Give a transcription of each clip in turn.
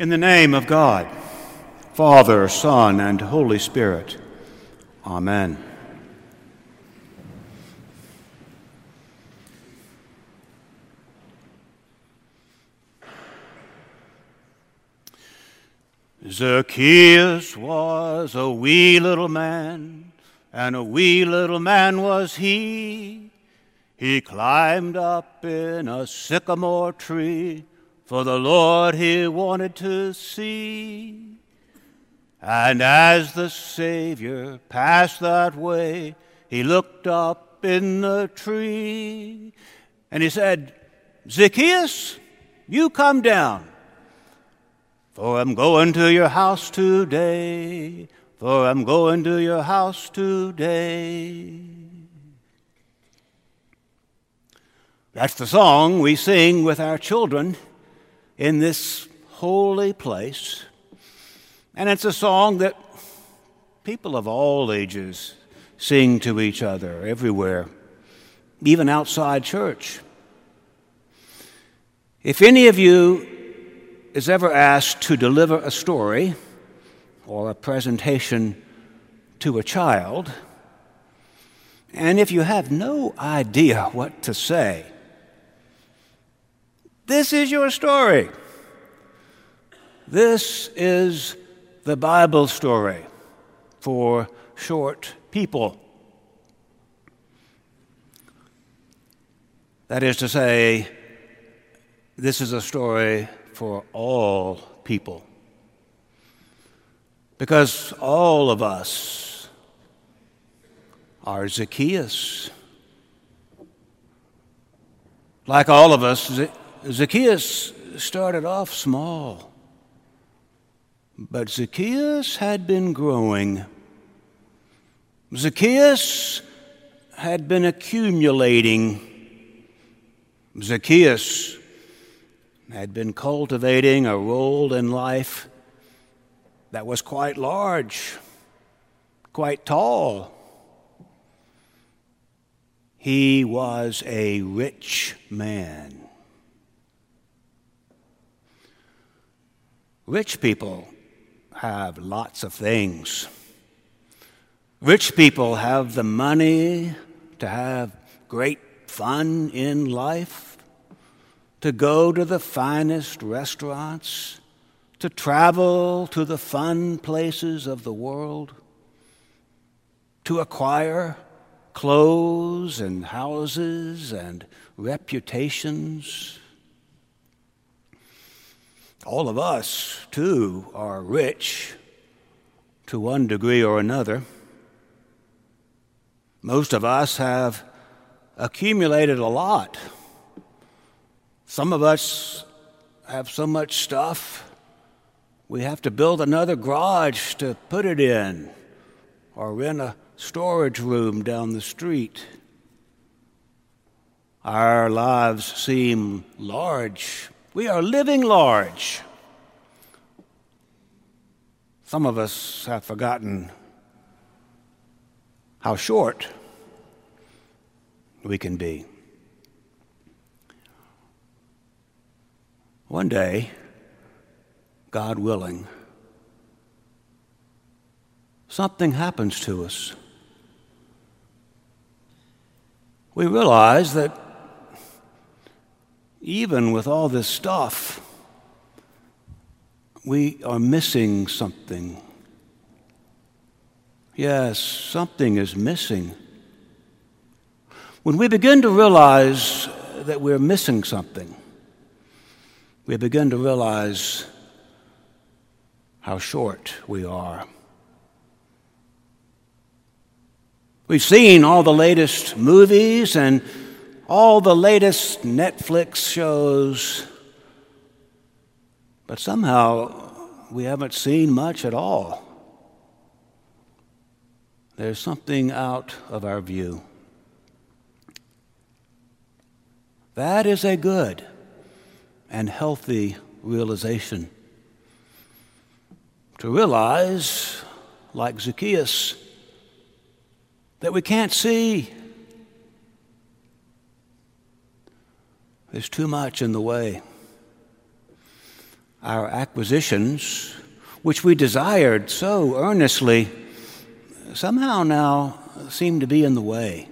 In the name of God, Father, Son, and Holy Spirit. Amen. Zacchaeus was a wee little man, and a wee little man was he. He climbed up in a sycamore tree for the Lord he wanted to see. And as the Savior passed that way, he looked up in the tree and he said, Zacchaeus, you come down, for I'm going to your house today, for I'm going to your house today. That's the song we sing with our children in this holy place. And it's a song that people of all ages sing to each other everywhere, even outside church. If any of you is ever asked to deliver a story or a presentation to a child, and if you have no idea what to say, this is your story. This is the Bible story for short people. That is to say, this is a story for all people. Because all of us are Zacchaeus. Like all of us, Zacchaeus started off small, but Zacchaeus had been growing. Zacchaeus had been accumulating. Zacchaeus had been cultivating a role in life that was quite large, quite tall. He was a rich man. Rich people have lots of things. Rich people have the money to have great fun in life, to go to the finest restaurants, to travel to the fun places of the world, to acquire clothes and houses and reputations all of us, too, are rich to one degree or another. Most of us have accumulated a lot. Some of us have so much stuff, we have to build another garage to put it in or rent a storage room down the street. Our lives seem large we are living large. Some of us have forgotten how short we can be. One day, God willing, something happens to us. We realize that even with all this stuff, we are missing something. Yes, something is missing. When we begin to realize that we're missing something, we begin to realize how short we are. We've seen all the latest movies and all the latest Netflix shows, but somehow we haven't seen much at all. There's something out of our view. That is a good and healthy realization. To realize, like Zacchaeus, that we can't see There's too much in the way. our acquisitions, which we desired so earnestly, somehow now seem to be in the way.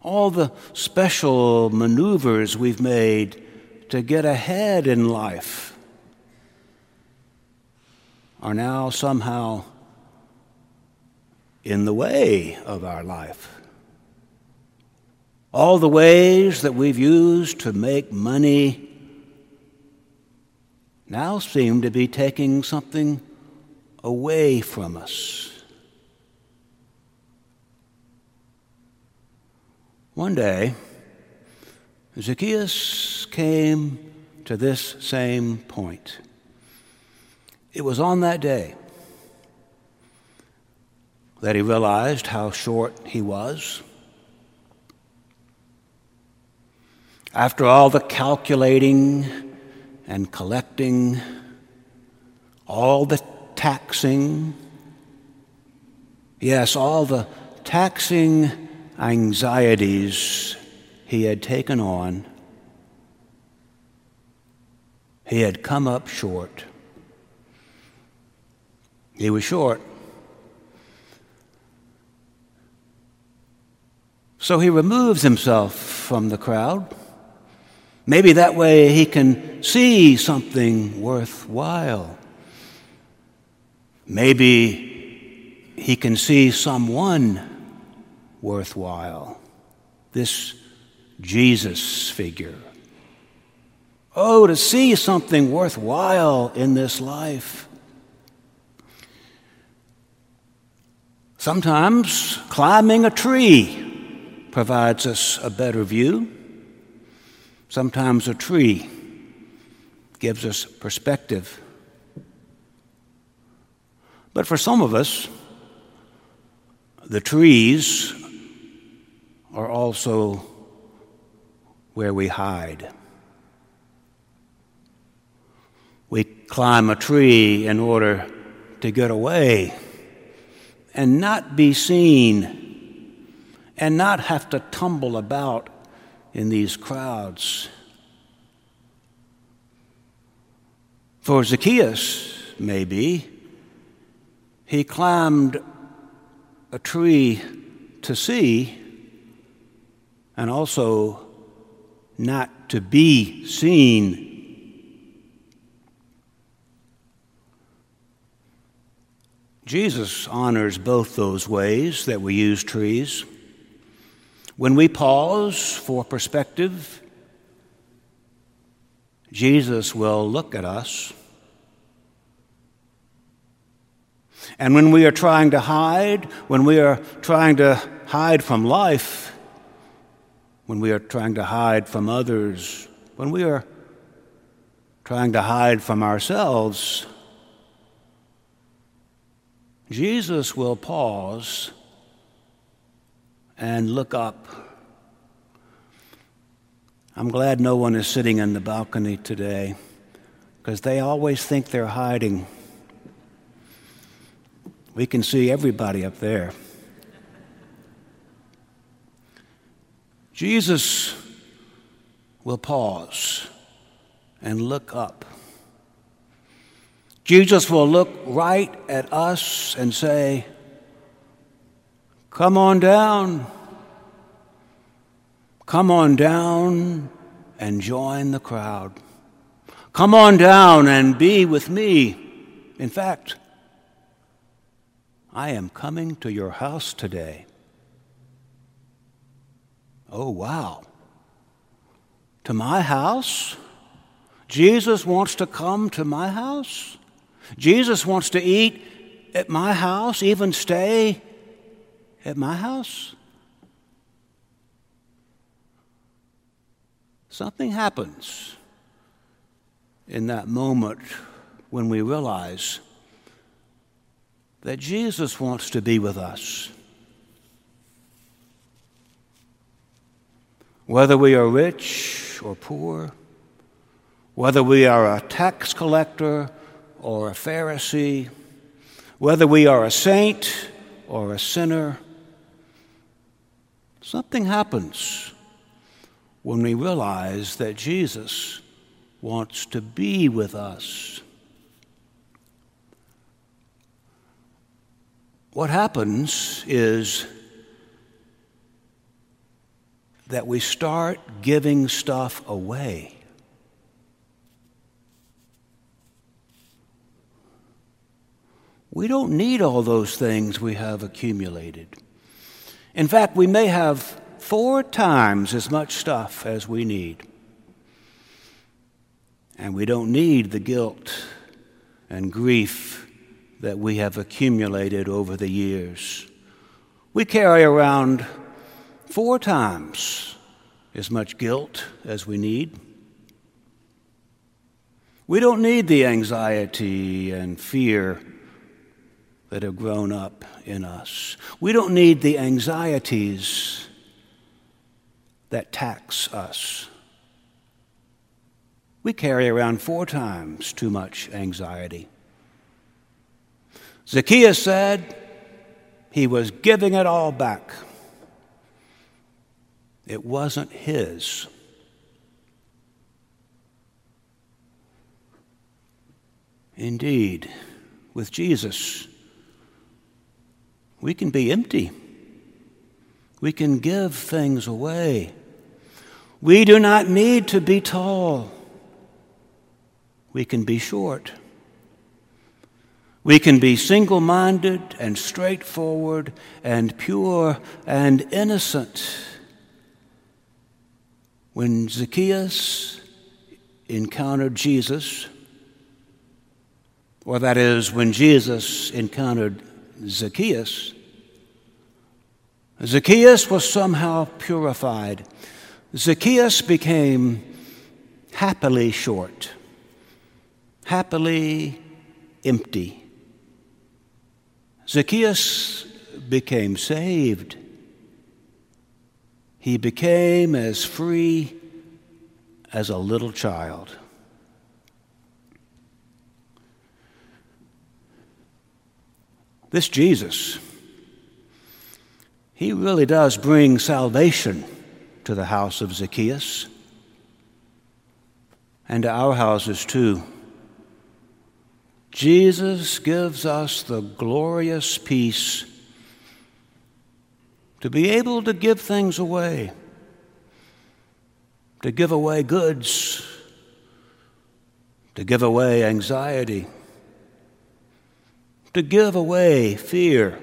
All the special maneuvers we've made to get ahead in life are now somehow in the way of our life. All the ways that we've used to make money now seem to be taking something away from us. One day, Zacchaeus came to this same point. It was on that day that he realized how short he was. After all the calculating and collecting, all the taxing, yes, all the taxing anxieties he had taken on, he had come up short. He was short. So he removes himself from the crowd. Maybe that way he can see something worthwhile. Maybe he can see someone worthwhile. This Jesus figure. Oh, to see something worthwhile in this life. Sometimes climbing a tree provides us a better view. Sometimes a tree gives us perspective. But for some of us, the trees are also where we hide. We climb a tree in order to get away and not be seen and not have to tumble about in these crowds. For Zacchaeus, maybe, he climbed a tree to see and also not to be seen. Jesus honors both those ways that we use trees. When we pause for perspective, Jesus will look at us. And when we are trying to hide, when we are trying to hide from life, when we are trying to hide from others, when we are trying to hide from ourselves, Jesus will pause and look up. I'm glad no one is sitting in the balcony today because they always think they're hiding. We can see everybody up there. Jesus will pause and look up. Jesus will look right at us and say, Come on down. Come on down and join the crowd. Come on down and be with me. In fact, I am coming to your house today. Oh, wow. To my house? Jesus wants to come to my house? Jesus wants to eat at my house, even stay at my house? Something happens in that moment when we realize that Jesus wants to be with us. Whether we are rich or poor, whether we are a tax collector or a Pharisee, whether we are a saint or a sinner, Something happens when we realize that Jesus wants to be with us. What happens is that we start giving stuff away. We don't need all those things we have accumulated. In fact, we may have four times as much stuff as we need. And we don't need the guilt and grief that we have accumulated over the years. We carry around four times as much guilt as we need. We don't need the anxiety and fear that have grown up in us. We don't need the anxieties that tax us. We carry around four times too much anxiety. Zacchaeus said he was giving it all back. It wasn't his. Indeed, with Jesus, we can be empty. We can give things away. We do not need to be tall. We can be short. We can be single minded and straightforward and pure and innocent. When Zacchaeus encountered Jesus, or that is, when Jesus encountered Zacchaeus, Zacchaeus was somehow purified. Zacchaeus became happily short, happily empty. Zacchaeus became saved. He became as free as a little child. This Jesus, he really does bring salvation to the house of Zacchaeus and to our houses too. Jesus gives us the glorious peace to be able to give things away, to give away goods, to give away anxiety to give away fear.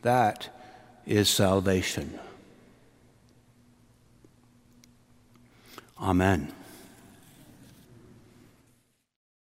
That is salvation. Amen.